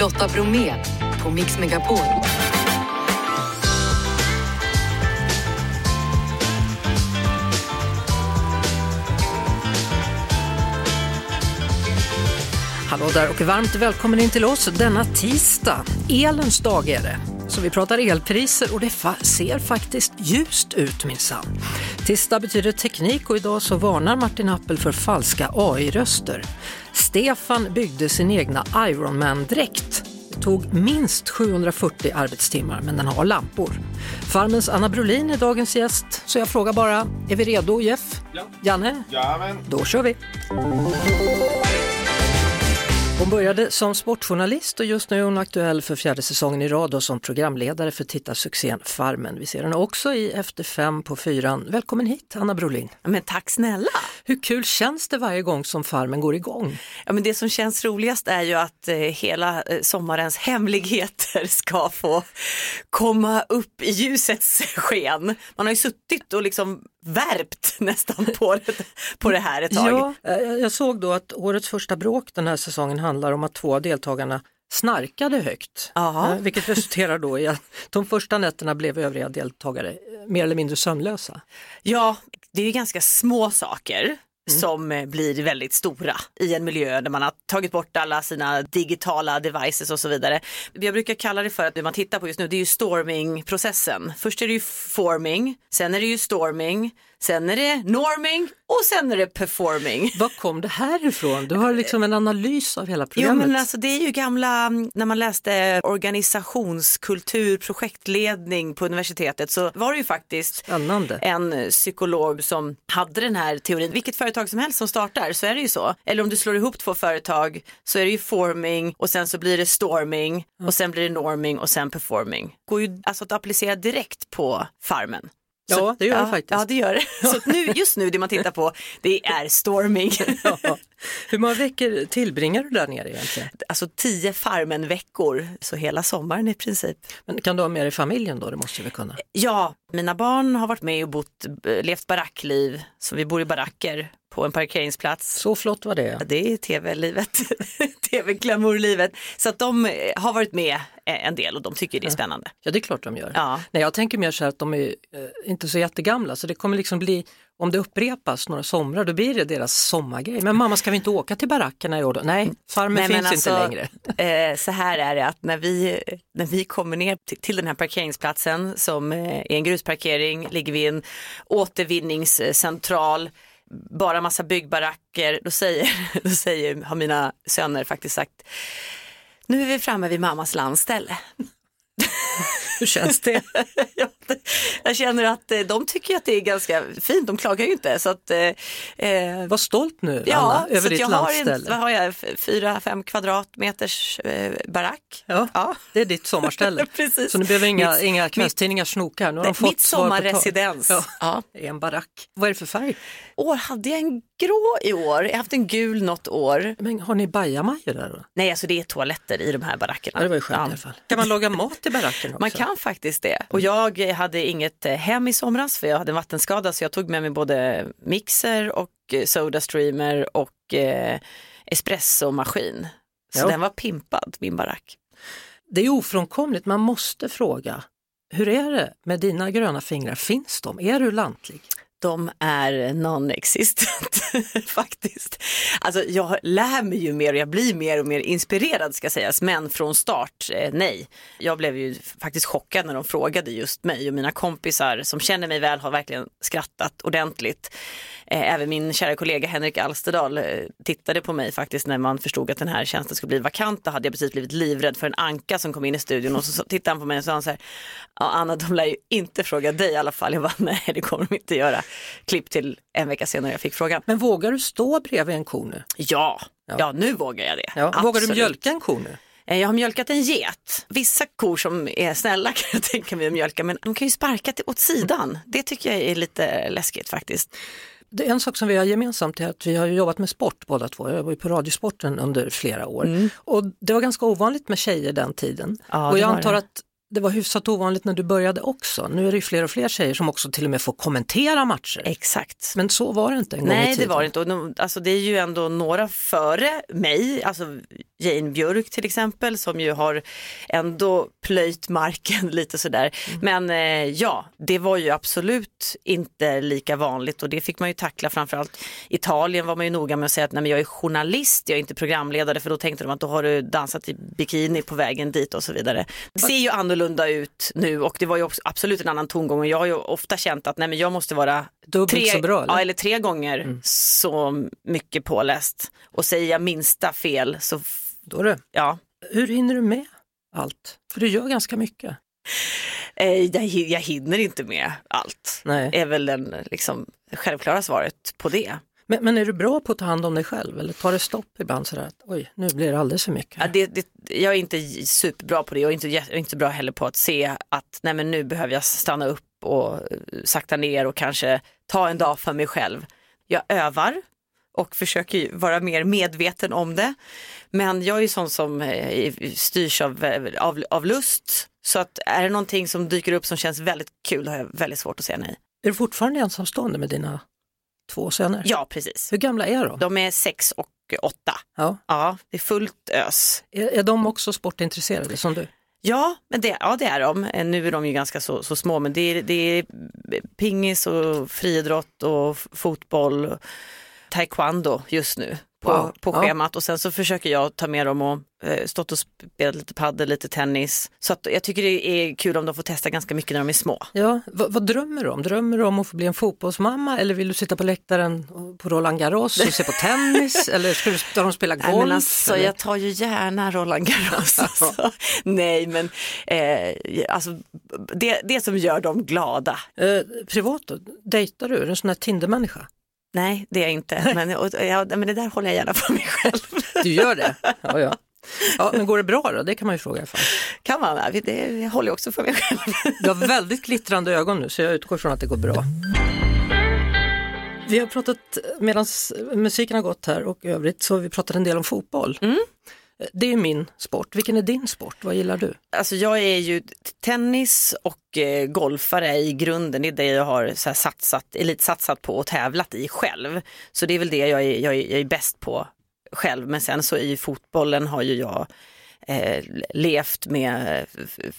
Lotta Bromé på Mix Megapol. Hallå där och varmt välkommen in till oss denna tisdag. Elens dag är det. Så vi pratar elpriser och det fa- ser faktiskt ljust ut minsann. Tisdag betyder teknik och idag så varnar Martin Appel för falska AI-röster. Stefan byggde sin egna Ironman-dräkt. Det tog minst 740 arbetstimmar men den har lampor. Farmens Anna Brolin är dagens gäst så jag frågar bara, är vi redo Jeff? Ja. Janne? Jajamän. Då kör vi! Hon började som sportjournalist och just nu är hon aktuell för fjärde säsongen i rad och som programledare för tittarsuccén Farmen. Vi ser henne också i Efter fem på fyran. Välkommen hit Anna Brolin. Men tack snälla! Hur kul känns det varje gång som Farmen går igång? Ja, men det som känns roligast är ju att eh, hela eh, sommarens hemligheter ska få komma upp i ljusets sken. Man har ju suttit och liksom värpt nästan på det, på det här ett tag. Ja, eh, jag såg då att årets första bråk den här säsongen handlar om att två av deltagarna snarkade högt. Jaha. Eh, Vilket resulterar då i att de första nätterna blev övriga deltagare eh, mer eller mindre sömnlösa. Ja, det är ju ganska små saker som eh, blir väldigt stora i en miljö där man har tagit bort alla sina digitala devices och så vidare. Jag brukar kalla det för att det man tittar på just nu det är ju storming-processen. Först är det ju forming, sen är det ju storming, sen är det norming och sen är det performing. Var kom det här ifrån? Du har liksom en analys av hela Jo programmet. men alltså det är ju gamla, mm, när man läste organisationskultur, projektledning på universitetet så var det ju faktiskt Spännande. en psykolog som hade den här teorin. Vilket företag som helst som startar så är det ju så. Eller om du slår ihop två företag så är det ju forming och sen så blir det storming och sen blir det norming och sen performing. Går ju alltså att applicera direkt på farmen. Ja, det gör det ja, faktiskt. Ja, det gör det. Så nu, just nu det man tittar på det är storming. Ja. Hur många veckor tillbringar du där nere egentligen? Alltså tio farmen-veckor, så hela sommaren i princip. Men kan du ha med dig familjen då? Det måste väl kunna? Ja, mina barn har varit med och bott, eh, levt barackliv, så vi bor i baracker på en parkeringsplats. Så flott var det. Det är tv-livet, tv-glamourlivet. Så att de eh, har varit med eh, en del och de tycker det är spännande. Ja, det är klart de gör. Ja. Nej, jag tänker mer så här att de är eh, inte så jättegamla så det kommer liksom bli, om det upprepas några somrar då blir det deras sommargrej. Men mamma ska vi inte åka till barackerna i år då? Nej, farmen Nej, finns inte alltså, längre. Eh, så här är det att när vi, när vi kommer ner till, den här parkeringsplatsen som är en grusparkering, ligger vid en återvinningscentral, bara massa byggbaracker, då säger, då säger, har mina söner faktiskt sagt, nu är vi framme vid mammas landställe. Hur känns det? Ja, Jag känner att eh, de tycker att det är ganska fint, de klagar ju inte. Så att, eh, eh, Var stolt nu Ja, Anna, så över ditt jag har, en, landställe. vad har jag, fyra, fem kvadratmeters eh, barack. Ja, Ja. Det är ditt sommarställe. Precis. Så nu behöver inga, Mitt- inga kvällstidningar snoka här. Nu har de Nej, fått mitt sommarresidens. Ja, Ja. en barack. Vad är det för färg? År hade jag en grå i år, jag har haft en gul något år. Men har ni bajamajor där då? Nej, alltså det är toaletter i de här barackerna. Ja, det var ju skönt i alla fall. Kan man laga mat i baracken också? Man kan faktiskt det. Och jag hade inget eh, hem i somras för jag hade en vattenskada så jag tog med mig både mixer och eh, Sodastreamer och eh, espressomaskin. Så Ja. den var pimpad, min barack. Det är ofrånkomligt, man måste fråga. Hur är det med dina gröna fingrar? Finns de? Är du lantlig? De är non-existent faktiskt. Alltså jag lär mig ju mer och jag blir mer och mer inspirerad ska sägas, men från start, eh, nej. Jag blev ju faktiskt chockad när de frågade just mig och mina kompisar som känner mig väl har verkligen skrattat ordentligt. Eh, även min kära kollega Henrik Alsterdal eh, tittade på mig faktiskt när man förstod att den här tjänsten skulle bli vakant. Då hade jag precis blivit livrädd för en anka som kom in i studion och så tittade han på mig och sa så här, ja Anna de lär ju inte fråga dig i alla fall. Jag bara, nej det kommer de inte göra. Klipp till en vecka senare jag fick frågan. Men vågar du stå bredvid en ko nu? Ja, ja, nu vågar jag det. Ja. Vågar du mjölka en ko nu? Eh, Jag har mjölkat en get. Vissa kor som är snälla kan jag tänka mig att mjölka men de kan ju sparka till åt sidan. Det tycker jag är lite läskigt faktiskt. Det är en sak som vi har gemensamt är att vi har jobbat med sport båda två. Jag var ju på Radiosporten under flera år. Och det var ganska ovanligt med tjejer den tiden. Mm. Ja, och jag antar det. att det var hyfsat ovanligt när du började också. Nu är det ju fler och fler tjejer som också till och med får kommentera matcher. Exakt. Men så var det inte en gång i Nej tiden. det var det inte. Och de, alltså, det är ju ändå några före mig. Alltså, Jane Björk till exempel som ju har ändå plöjt marken lite sådär. Mm. Men eh, ja, det var ju absolut inte lika vanligt och det fick man ju tackla framförallt. Italien var man ju noga med att säga att nej, men jag är journalist, jag är inte programledare för då tänkte de att då har du dansat i bikini på vägen dit och så vidare. Det ser ju annorlunda ut nu och det var ju också absolut en annan tongång och jag har ju ofta känt att nej, men jag måste vara Dubbelt tre, så bra, eller? Ja, eller tre gånger mm. så mycket påläst och säger jag minsta fel så då du. Ja. Hur hinner du med allt? För du gör ganska mycket. Eh, jag, jag hinner inte med allt. Nej. är väl den liksom, självklara svaret på det. Men, men, är du bra på att ta hand om dig själv eller tar det stopp ibland sådär att oj, nu blir det alldeles för mycket? Ja, det, det, jag är inte superbra på det och inte, jag är inte bra heller på att se att nej men nu behöver jag stanna upp och eh, sakta ner och kanske ta en dag för mig själv. Jag övar och försöker vara mer medveten om det. Men jag är ju sån som eh, styrs av, eh, av, av lust. Så att är det någonting som dyker upp som känns väldigt kul har jag väldigt svårt att säga nej. Är du fortfarande ensamstående med dina två söner? Ja, precis. Hur gamla är de? De är sex och åtta. Ja, ja det är fullt ös. Är, är de också sportintresserade som du? Ja, men det, ja, det är de. Eh, nu är de ju ganska så, så små, men det är, det är pingis och friidrott och fotboll taekwondo just nu på, wow. på schemat ja. och sen så försöker jag ta med dem och eh, stått och spelat lite padel, lite tennis. Så att jag tycker det är kul om de får testa ganska mycket när de är små. Ja, vad, vad drömmer du om? Drömmer du om att få bli en fotbollsmamma eller vill du sitta på läktaren på Roland Garros och se på tennis eller ska de spela golf? Nej, alltså, jag tar ju gärna Roland Garros. Alltså. Nej men eh, alltså, det, det som gör dem glada. Eh, privat då? Dejtar du? Är du en sån här Tindermänniska? Nej, det är jag inte. Men, och, ja, men det där håller jag gärna för mig själv. Du gör det? Ja, ja. Ja, men går det bra då? Det kan man ju fråga i alla fall. Kan man? Det håller jag också för mig själv. Du har väldigt glittrande ögon nu så jag utgår från att det går bra. Vi har pratat, medan musiken har gått här och övrigt, så har vi pratat en del om fotboll. Mm. Det är min sport. Vilken är din sport? Vad gillar du? Alltså jag är ju tennis och eh, golfare i grunden. Det är det jag har så satsat, elitsatsat på och tävlat i själv. Så det är väl det jag är, jag är, jag är bäst på själv. Men sen så i fotbollen har ju jag eh, levt med,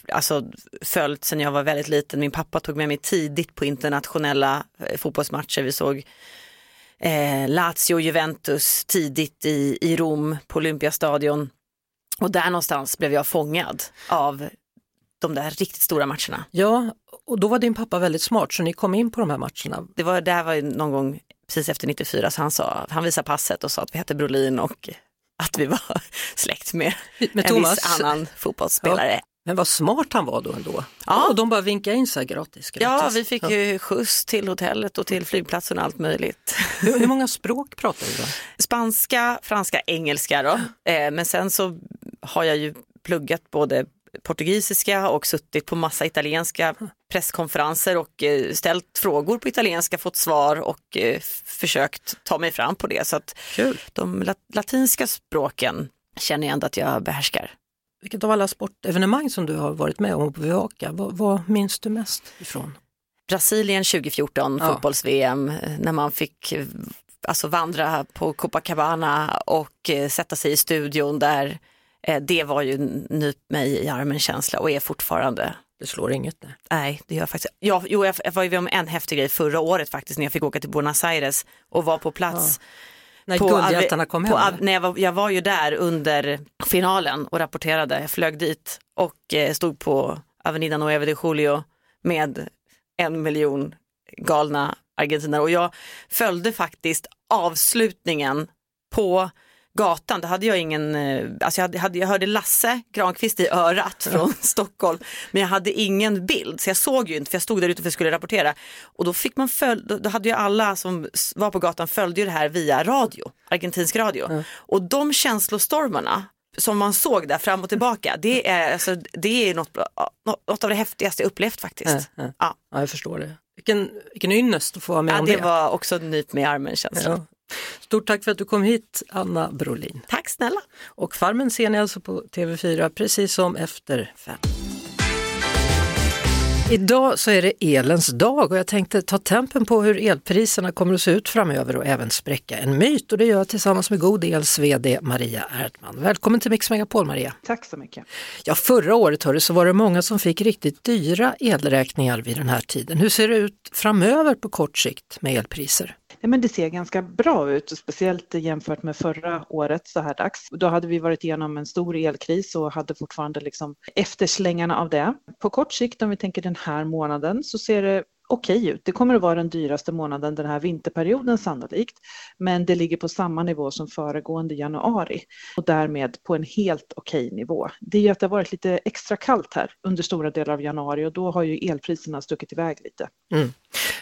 alltså följt sen jag var väldigt liten. Min pappa tog med mig tidigt på internationella eh, fotbollsmatcher. Vi såg eh, Lazio och Juventus tidigt i, i Rom på Olympiastadion. Och där någonstans blev jag fångad av de där riktigt stora matcherna. Ja, och då var din pappa väldigt smart så ni kom in på de här matcherna. Det var, det här var någon gång precis efter 94 så han, sa, han visade passet och sa att vi hette Brolin och att vi var släkt med, med en Thomas. viss annan fotbollsspelare. Ja. Men vad smart han var då ändå. Ja. Och de bara vinkade in sig gratis, gratis. Ja, vi fick ju skjuts till hotellet och till flygplatsen och allt möjligt. Hur, hur många språk pratar du då? Spanska, franska, engelska då. Eh, men sen så har jag ju pluggat både portugisiska och suttit på massa italienska presskonferenser och eh, ställt frågor på italienska, fått svar och eh, försökt ta mig fram på det. Så att Kul. de latinska språken känner jag ändå att jag behärskar. Vilket av alla sportevenemang som du har varit med om att bevaka, vad, vad minns du mest ifrån? Brasilien 2014, ja. fotbolls-VM, när man fick alltså, vandra på Copacabana och eh, sätta sig i studion där. Eh, det var ju nyp mig i armen känsla och är fortfarande. Det slår inget? Nej, nej det gör faktiskt ja, Jo, jag var ju med om en häftig grej förra året faktiskt när jag fick åka till Buenos Aires och var på plats. Ja när guldhjältarna kom hem? På, när jag, var, jag var ju där under finalen och rapporterade. Jag flög dit och eh, stod på Avenida Nueve de Julio med en miljon galna argentinare och jag följde faktiskt avslutningen på gatan, då hade jag ingen, eh, alltså jag, hade, jag hörde Lasse Granqvist i örat från Stockholm, men jag hade ingen bild så jag såg ju inte för jag stod där ute för att skulle rapportera. Och då fick man följ, då, då hade ju alla som var på gatan följde ju det här via radio, argentinsk radio. Mm. Och de känslostormarna som man såg där fram och tillbaka, det är, alltså, det är något, något av det häftigaste jag upplevt faktiskt. Mm. Ja. ja, jag förstår det. Vilken, vilken ynnest att få vara med ja, om det. Det var också nyp med armen känsla. Ja. Stort tack för att du kom hit, Anna Brolin. Tack snälla. Och Farmen ser ni alltså på TV4 precis som efter fem. Idag så är det elens dag och jag tänkte ta tempen på hur elpriserna kommer att se ut framöver och även spräcka en myt och det gör jag tillsammans med God Els VD Maria Erdman. Välkommen till Mix Megapol Maria! Tack så mycket! Ja, förra året hörde, så var det många som fick riktigt dyra elräkningar vid den här tiden. Hur ser det ut framöver på kort sikt med elpriser? Ja, men det ser ganska bra ut, speciellt jämfört med förra året så här dags. Då hade vi varit igenom en stor elkris och hade fortfarande liksom efterslängarna av det. På kort sikt, om vi tänker den här månaden, så ser det okej ut. Det kommer att vara den dyraste månaden den här vinterperioden sannolikt, men det ligger på samma nivå som föregående januari och därmed på en helt okej nivå. Det är ju att det har varit lite extra kallt här under stora delar av januari och då har ju elpriserna stuckit iväg lite. Mm.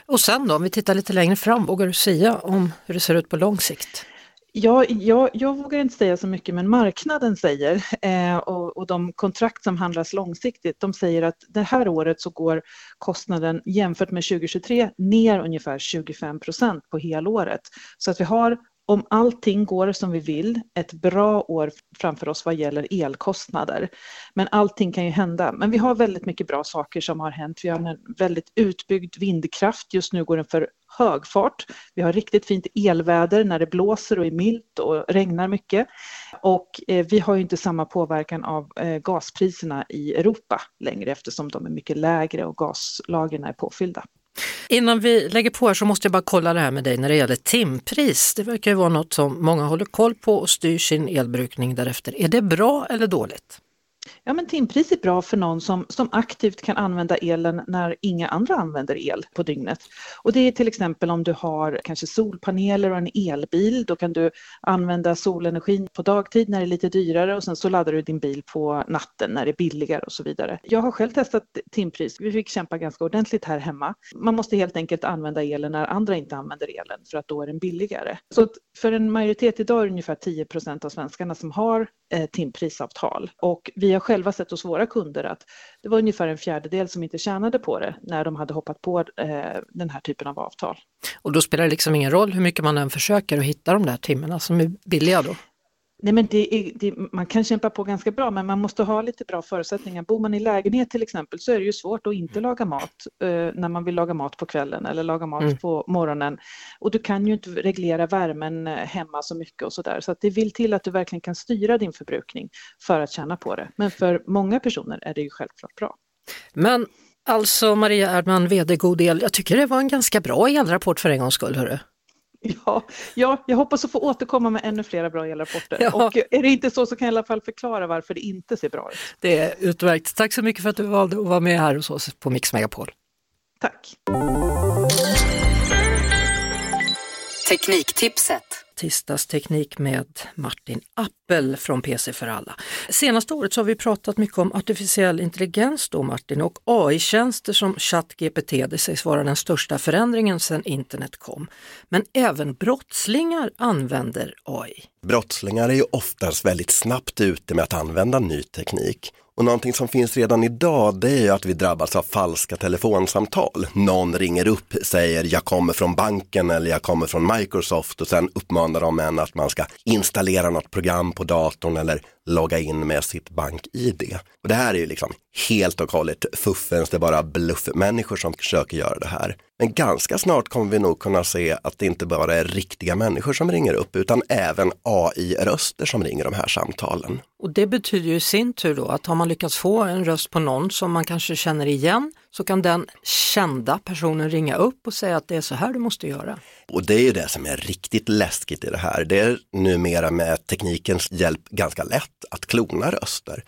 Och sen då, om vi tittar lite längre fram, vågar du säga om hur det ser ut på lång sikt? Ja, jag, jag vågar inte säga så mycket, men marknaden säger eh, och, och, de kontrakt som handlas långsiktigt, de säger att det här året så går kostnaden jämfört med 2023 ner ungefär 25 procent på helåret. Så att vi har om allting går som vi vill, ett bra år framför oss vad gäller elkostnader. Men allting kan ju hända. Men vi har väldigt mycket bra saker som har hänt. Vi har en väldigt utbyggd vindkraft. Just nu går den för hög fart. Vi har riktigt fint elväder när det blåser och är milt och regnar mycket. Och eh, vi har ju inte samma påverkan av eh, gaspriserna i Europa längre eftersom de är mycket lägre och gaslagren är påfyllda. Innan vi lägger på här så måste jag bara kolla det här med dig när det gäller timpris. Det verkar ju vara något som många håller koll på och styr sin elbrukning därefter. Är det bra eller dåligt? Ja, men timpris är bra för någon som, som aktivt kan använda elen när inga andra använder el på dygnet. Och det är till exempel om du har kanske solpaneler och en elbil, då kan du använda solenergin på dagtid när det är lite dyrare och sen så laddar du din bil på natten när det är billigare och så vidare. Jag har själv testat timpris, vi fick kämpa ganska ordentligt här hemma. Man måste helt enkelt använda elen när andra inte använder elen för att då är den billigare. Så för en majoritet idag är det ungefär 10 procent av svenskarna som har eh, timprisavtal och vi har själva sett hos våra kunder att det var ungefär en fjärdedel som inte tjänade på det när de hade hoppat på eh, den här typen av avtal. Och då spelar det liksom ingen roll hur mycket man än försöker att hitta de där timmarna som är billiga då? Nej, men det är, det, man kan kämpa på ganska bra, men man måste ha lite bra förutsättningar. Bor man i lägenhet till exempel så är det ju svårt att inte laga mat eh, när man vill laga mat på kvällen eller laga mat mm. på morgonen. Och du kan ju inte reglera värmen eh, hemma så mycket och så där. Så det vill till att du verkligen kan styra din förbrukning för att tjäna på det. Men för många personer är det ju självklart bra. Men alltså Maria Erdman, VD God El, jag tycker det var en ganska bra elrapport för en gångs skull. Hörru. Ja, ja, jag hoppas att få återkomma med ännu flera bra elrapporter. Ja. Och är det inte så så kan jag i alla fall förklara varför det inte ser bra ut. Det är utmärkt. Tack så mycket för att du valde att vara med här hos oss på Mix Megapol. Tack. Tekniktipset tisdagsteknik med Martin Appel från PC för alla. Senaste året så har vi pratat mycket om artificiell intelligens då Martin och AI-tjänster som ChatGPT, det sägs vara den största förändringen sedan internet kom. Men även brottslingar använder AI. Brottslingar är ju oftast väldigt snabbt ute med att använda ny teknik. Och någonting som finns redan idag det är ju att vi drabbas av falska telefonsamtal. Någon ringer upp, säger jag kommer från banken eller jag kommer från Microsoft och sen uppmanar de en att man ska installera något program på datorn eller logga in med sitt bank-id. Och det här är ju liksom helt och hållet fuffens, det är bara bluffmänniskor som försöker göra det här. Men ganska snart kommer vi nog kunna se att det inte bara är riktiga människor som ringer upp utan även AI-röster som ringer de här samtalen. Och det betyder ju i sin tur då att har man lyckats få en röst på någon som man kanske känner igen så kan den kända personen ringa upp och säga att det är så här du måste göra. Och det är ju det som är riktigt läskigt i det här. Det är numera med teknikens hjälp ganska lätt att klona röster.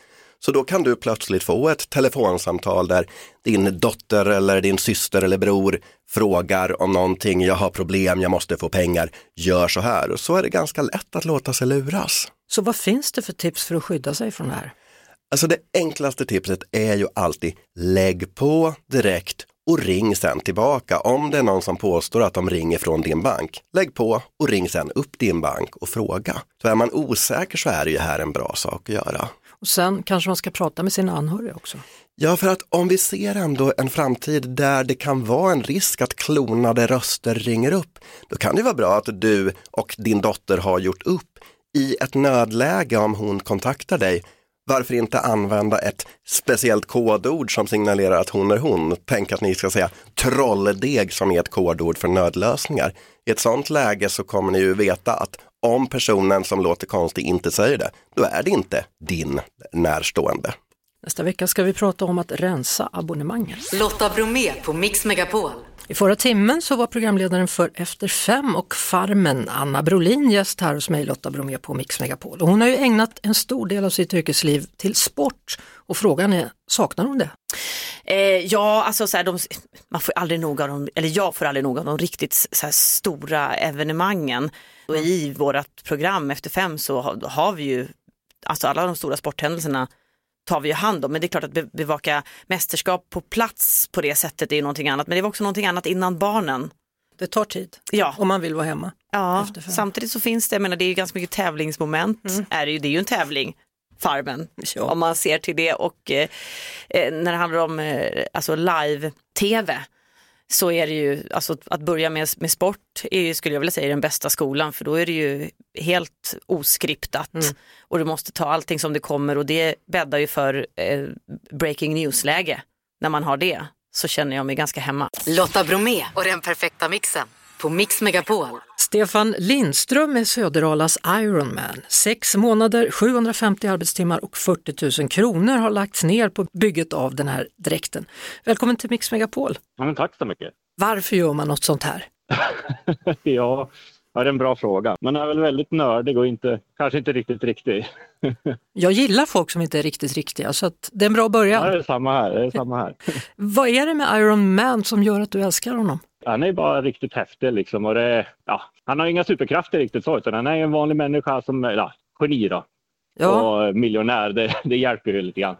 Så då kan du plötsligt få ett telefonsamtal där din dotter eller din syster eller bror frågar om någonting, jag har problem, jag måste få pengar, gör så här. Så är det ganska lätt att låta sig luras. Så vad finns det för tips för att skydda sig från det här? Alltså det enklaste tipset är ju alltid lägg på direkt och ring sen tillbaka. Om det är någon som påstår att de ringer från din bank, lägg på och ring sen upp din bank och fråga. Så är man osäker så är det ju här en bra sak att göra. Och sen kanske man ska prata med sina anhöriga också. Ja, för att om vi ser ändå en framtid där det kan vara en risk att klonade röster ringer upp, då kan det vara bra att du och din dotter har gjort upp i ett nödläge om hon kontaktar dig varför inte använda ett speciellt kodord som signalerar att hon är hon? Tänk att ni ska säga trolldeg som är ett kodord för nödlösningar. I ett sånt läge så kommer ni ju veta att om personen som låter konstig inte säger det, då är det inte din närstående. Nästa vecka ska vi prata om att rensa abonnemangen. Lotta Bromé på Mix Megapol. I förra timmen så var programledaren för Efter fem och Farmen, Anna Brolin, gäst här hos mig Lotta Bromé på Mix Megapol. Och hon har ju ägnat en stor del av sitt yrkesliv till sport och frågan är, saknar hon det? Eh, ja, alltså så här, de, man får aldrig nog av de, eller jag får aldrig nog av de riktigt så här, stora evenemangen. Och i vårt program Efter fem så har, har vi ju, alltså alla de stora sporthändelserna tar vi ju hand om. Men det är klart att bevaka mästerskap på plats på det sättet är ju någonting annat. Men det var också någonting annat innan barnen. Det tar tid Ja. om man vill vara hemma. Ja, samtidigt så finns det, jag menar det är ju ganska mycket tävlingsmoment. Är det, ju, det är ju en tävling, Farmen, Ja. om man ser till det. Och eh, eh, när det handlar om eh, alltså live-tv så är det ju, alltså att börja med, med sport är ju, skulle jag vilja säga, den bästa skolan för då är det ju helt oskriptat och du måste ta allting som det kommer och det bäddar ju för eh, breaking news-läge. När man har det så känner jag mig ganska hemma. Lotta Bromé och den perfekta mixen på Mix Megapol. Stefan Lindström är Söderalas Ironman. Sex månader, 750 arbetstimmar och 40 000 kronor har lagts ner på bygget av den här dräkten. Välkommen till Mix Megapol. Ja, men tack så mycket. Varför gör man något sånt här? ja, ja, det är en bra fråga. Man är väl väldigt nördig och inte, kanske inte riktigt riktig. Jag gillar folk som inte är riktigt riktiga så att det är en bra början. Ja, det är samma här. Det är samma här. Vad är det med Iron Man som gör att du älskar honom? Han är bara riktigt häftig liksom. Och det, ja, han har inga superkrafter riktigt så, utan han är en vanlig människa som, ja, geni då. Ja, Och miljonär, det, det hjälper ju lite grann.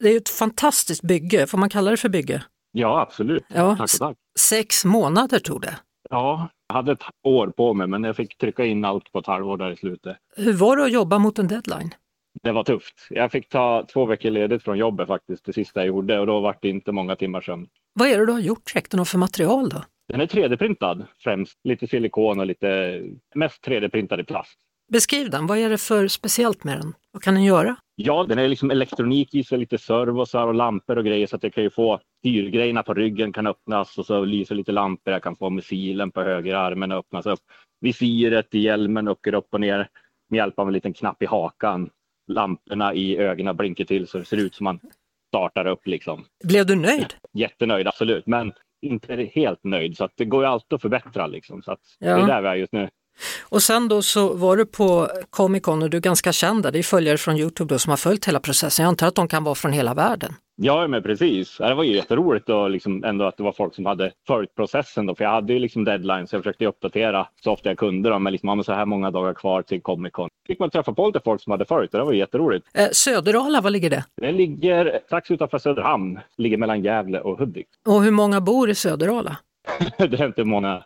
det är ju ett fantastiskt bygge, får man kalla det för bygge? Ja, absolut. Ja. Tack tack. Sex månader tog det. Ja, jag hade ett år på mig, men jag fick trycka in allt på ett halvår där i slutet. Hur var det att jobba mot en deadline? Det var tufft. Jag fick ta två veckor ledigt från jobbet faktiskt, det sista jag gjorde och då var det inte många timmar sömn. Vad är det du har gjort dräkten och för material då? Den är 3D-printad främst, lite silikon och lite mest 3D-printad i plast. Beskriv den, vad är det för speciellt med den? Vad kan den göra? Ja, den är liksom elektronik i sig, lite servosar och lampor och grejer så att jag kan ju få styrgrejerna på ryggen kan öppnas och så lyser lite lampor. Jag kan få missilen på högerarmen öppnas upp. Visiret i hjälmen åker upp och ner med hjälp av en liten knapp i hakan. Lamporna i ögonen blinkar till så det ser ut som man startar upp liksom. Blev du nöjd? Jättenöjd, absolut, men inte helt nöjd så att det går ju alltid att förbättra liksom. Så att Ja. det är där vi är just nu. Och sen då så var du på Comic Con och du är ganska känd där. Det är följare från Youtube då som har följt hela processen. Jag antar att de kan vara från hela världen. Ja, men precis. Det var ju jätteroligt och liksom ändå att det var folk som hade följt processen. Då, för jag hade ju liksom deadlines så jag försökte uppdatera så ofta jag kunde. Då, men liksom, så här många dagar kvar till Comic Con. Fick man träffa på lite folk som hade följt det. Det var ju jätteroligt. Eh, Söderala, var ligger det? Det ligger strax utanför Söderhamn. Ligger mellan Gävle och Hudik. Och hur många bor i Söderala? det är inte många.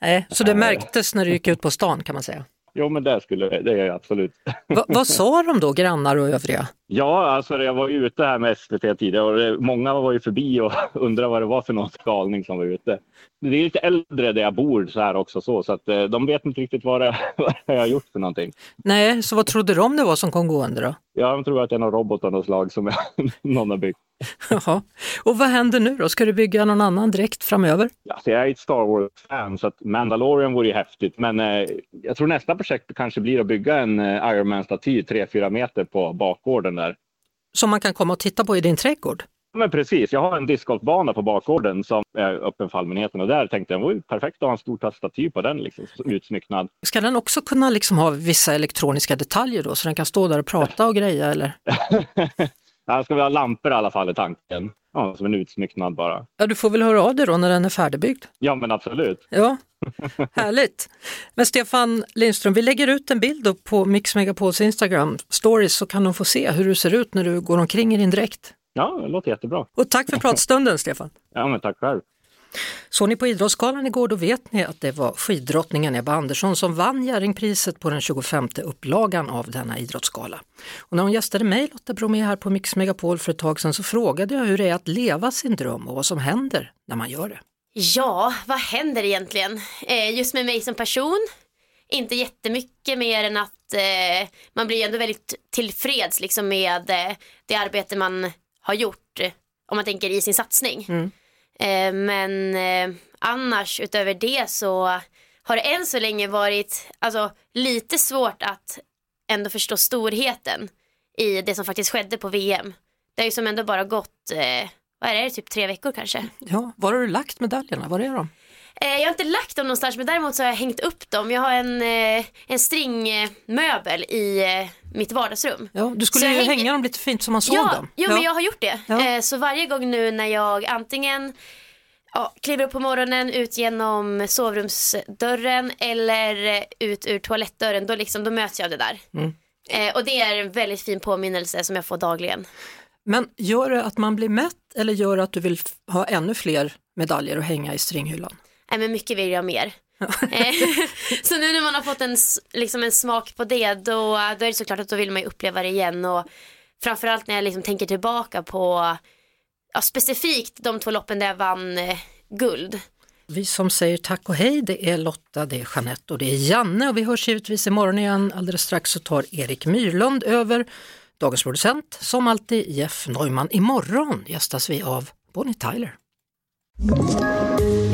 Nej, så det märktes när du gick ut på stan kan man säga. Jo, men det skulle det är jag absolut. Va, vad sa de då, grannar och övriga? Ja, alltså jag var ute här med SVT tidigare och det, många var ju förbi och undrade vad det var för någon galning som var ute. Det är lite äldre där jag bor så här också så, så att eh, de vet inte riktigt vad, det, vad jag har gjort för någonting. Nej, så vad trodde de det var som kom gående då? Jag tror att det är någon robot av något slag som någon har byggt. Jaha. Och vad händer nu då? Ska du bygga någon annan direkt framöver? Ja, så jag är ett Star Wars-fan så att Mandalorian vore ju häftigt. Men eh, jag tror nästa projekt kanske blir att bygga en eh, Iron Man-staty 3-4 meter på bakgården där. Som man kan komma och titta på i din trädgård? Men precis, jag har en discgolfbana på bakgården som är öppen för allmänheten och där tänkte jag vore perfekt att ha en stor staty på den liksom, utsmycknad. Ska den också kunna liksom ha vissa elektroniska detaljer då så den kan stå där och prata och greja eller? Här ska vi ha lampor i alla fall i tanken. Ja, som en utsmycknad bara. Ja, du får väl höra av dig då när den är färdigbyggd. Ja, men absolut. Ja, härligt. Men Stefan Lindström, vi lägger ut en bild på Mix Megapols Instagram stories så kan de få se hur du ser ut när du går omkring i din dräkt. Ja, det låter jättebra. Och tack för pratstunden Stefan. Ja, men tack själv. Såg ni på Idrottsgalan igår då vet ni att det var skiddrottningen Ebba Andersson som vann Jerringpriset på den 25 upplagan av denna idrottsgala. Och när hon gästade mig, Lotta Bromé, här på Mix Megapol för ett tag sedan så frågade jag hur det är att leva sin dröm och vad som händer när man gör det. Ja, vad händer egentligen? Eh, just med mig som person? inte jättemycket mer än att eh, man blir ändå väldigt tillfreds liksom med eh, det arbete man har gjort om man tänker i sin satsning. Eh, men eh, annars utöver det så har det än så länge varit alltså, lite svårt att ändå förstå storheten i det som faktiskt skedde på VM. Det har ju som ändå bara gått, eh, vad är det, typ tre veckor kanske. Ja, var har du lagt medaljerna? Var är de? Eh, jag har inte lagt dem någonstans men däremot så har jag hängt upp dem. Jag har en, eh, en stringmöbel i eh, mitt vardagsrum. Ja, du skulle Så ju hänger- hänga dem lite fint så man såg ja, dem. Ja, men jag har gjort det. Ja. Så varje gång nu när jag antingen ja, kliver upp på morgonen ut genom sovrumsdörren eller ut ur toalettdörren, då, liksom, då möts jag av det där. Mm. Och det är en väldigt fin påminnelse som jag får dagligen. Men gör det att man blir mätt eller gör det att du vill ha ännu fler medaljer att hänga i stringhyllan? Nej men mycket vill jag mer. Eh, så nu när man har fått en, liksom en smak på det då, då är det såklart att då vill man ju uppleva det igen och framförallt när jag liksom tänker tillbaka på ja, specifikt de två loppen där jag vann eh, guld. Vi som säger tack och hej, det är Lotta, det är Jeanette och det är Janne och vi hörs givetvis imorgon igen. Alldeles strax så tar Erik Myrlund över. Dagens producent, som alltid Jeff Neumann. Imorgon gästas vi av Bonnie Tyler.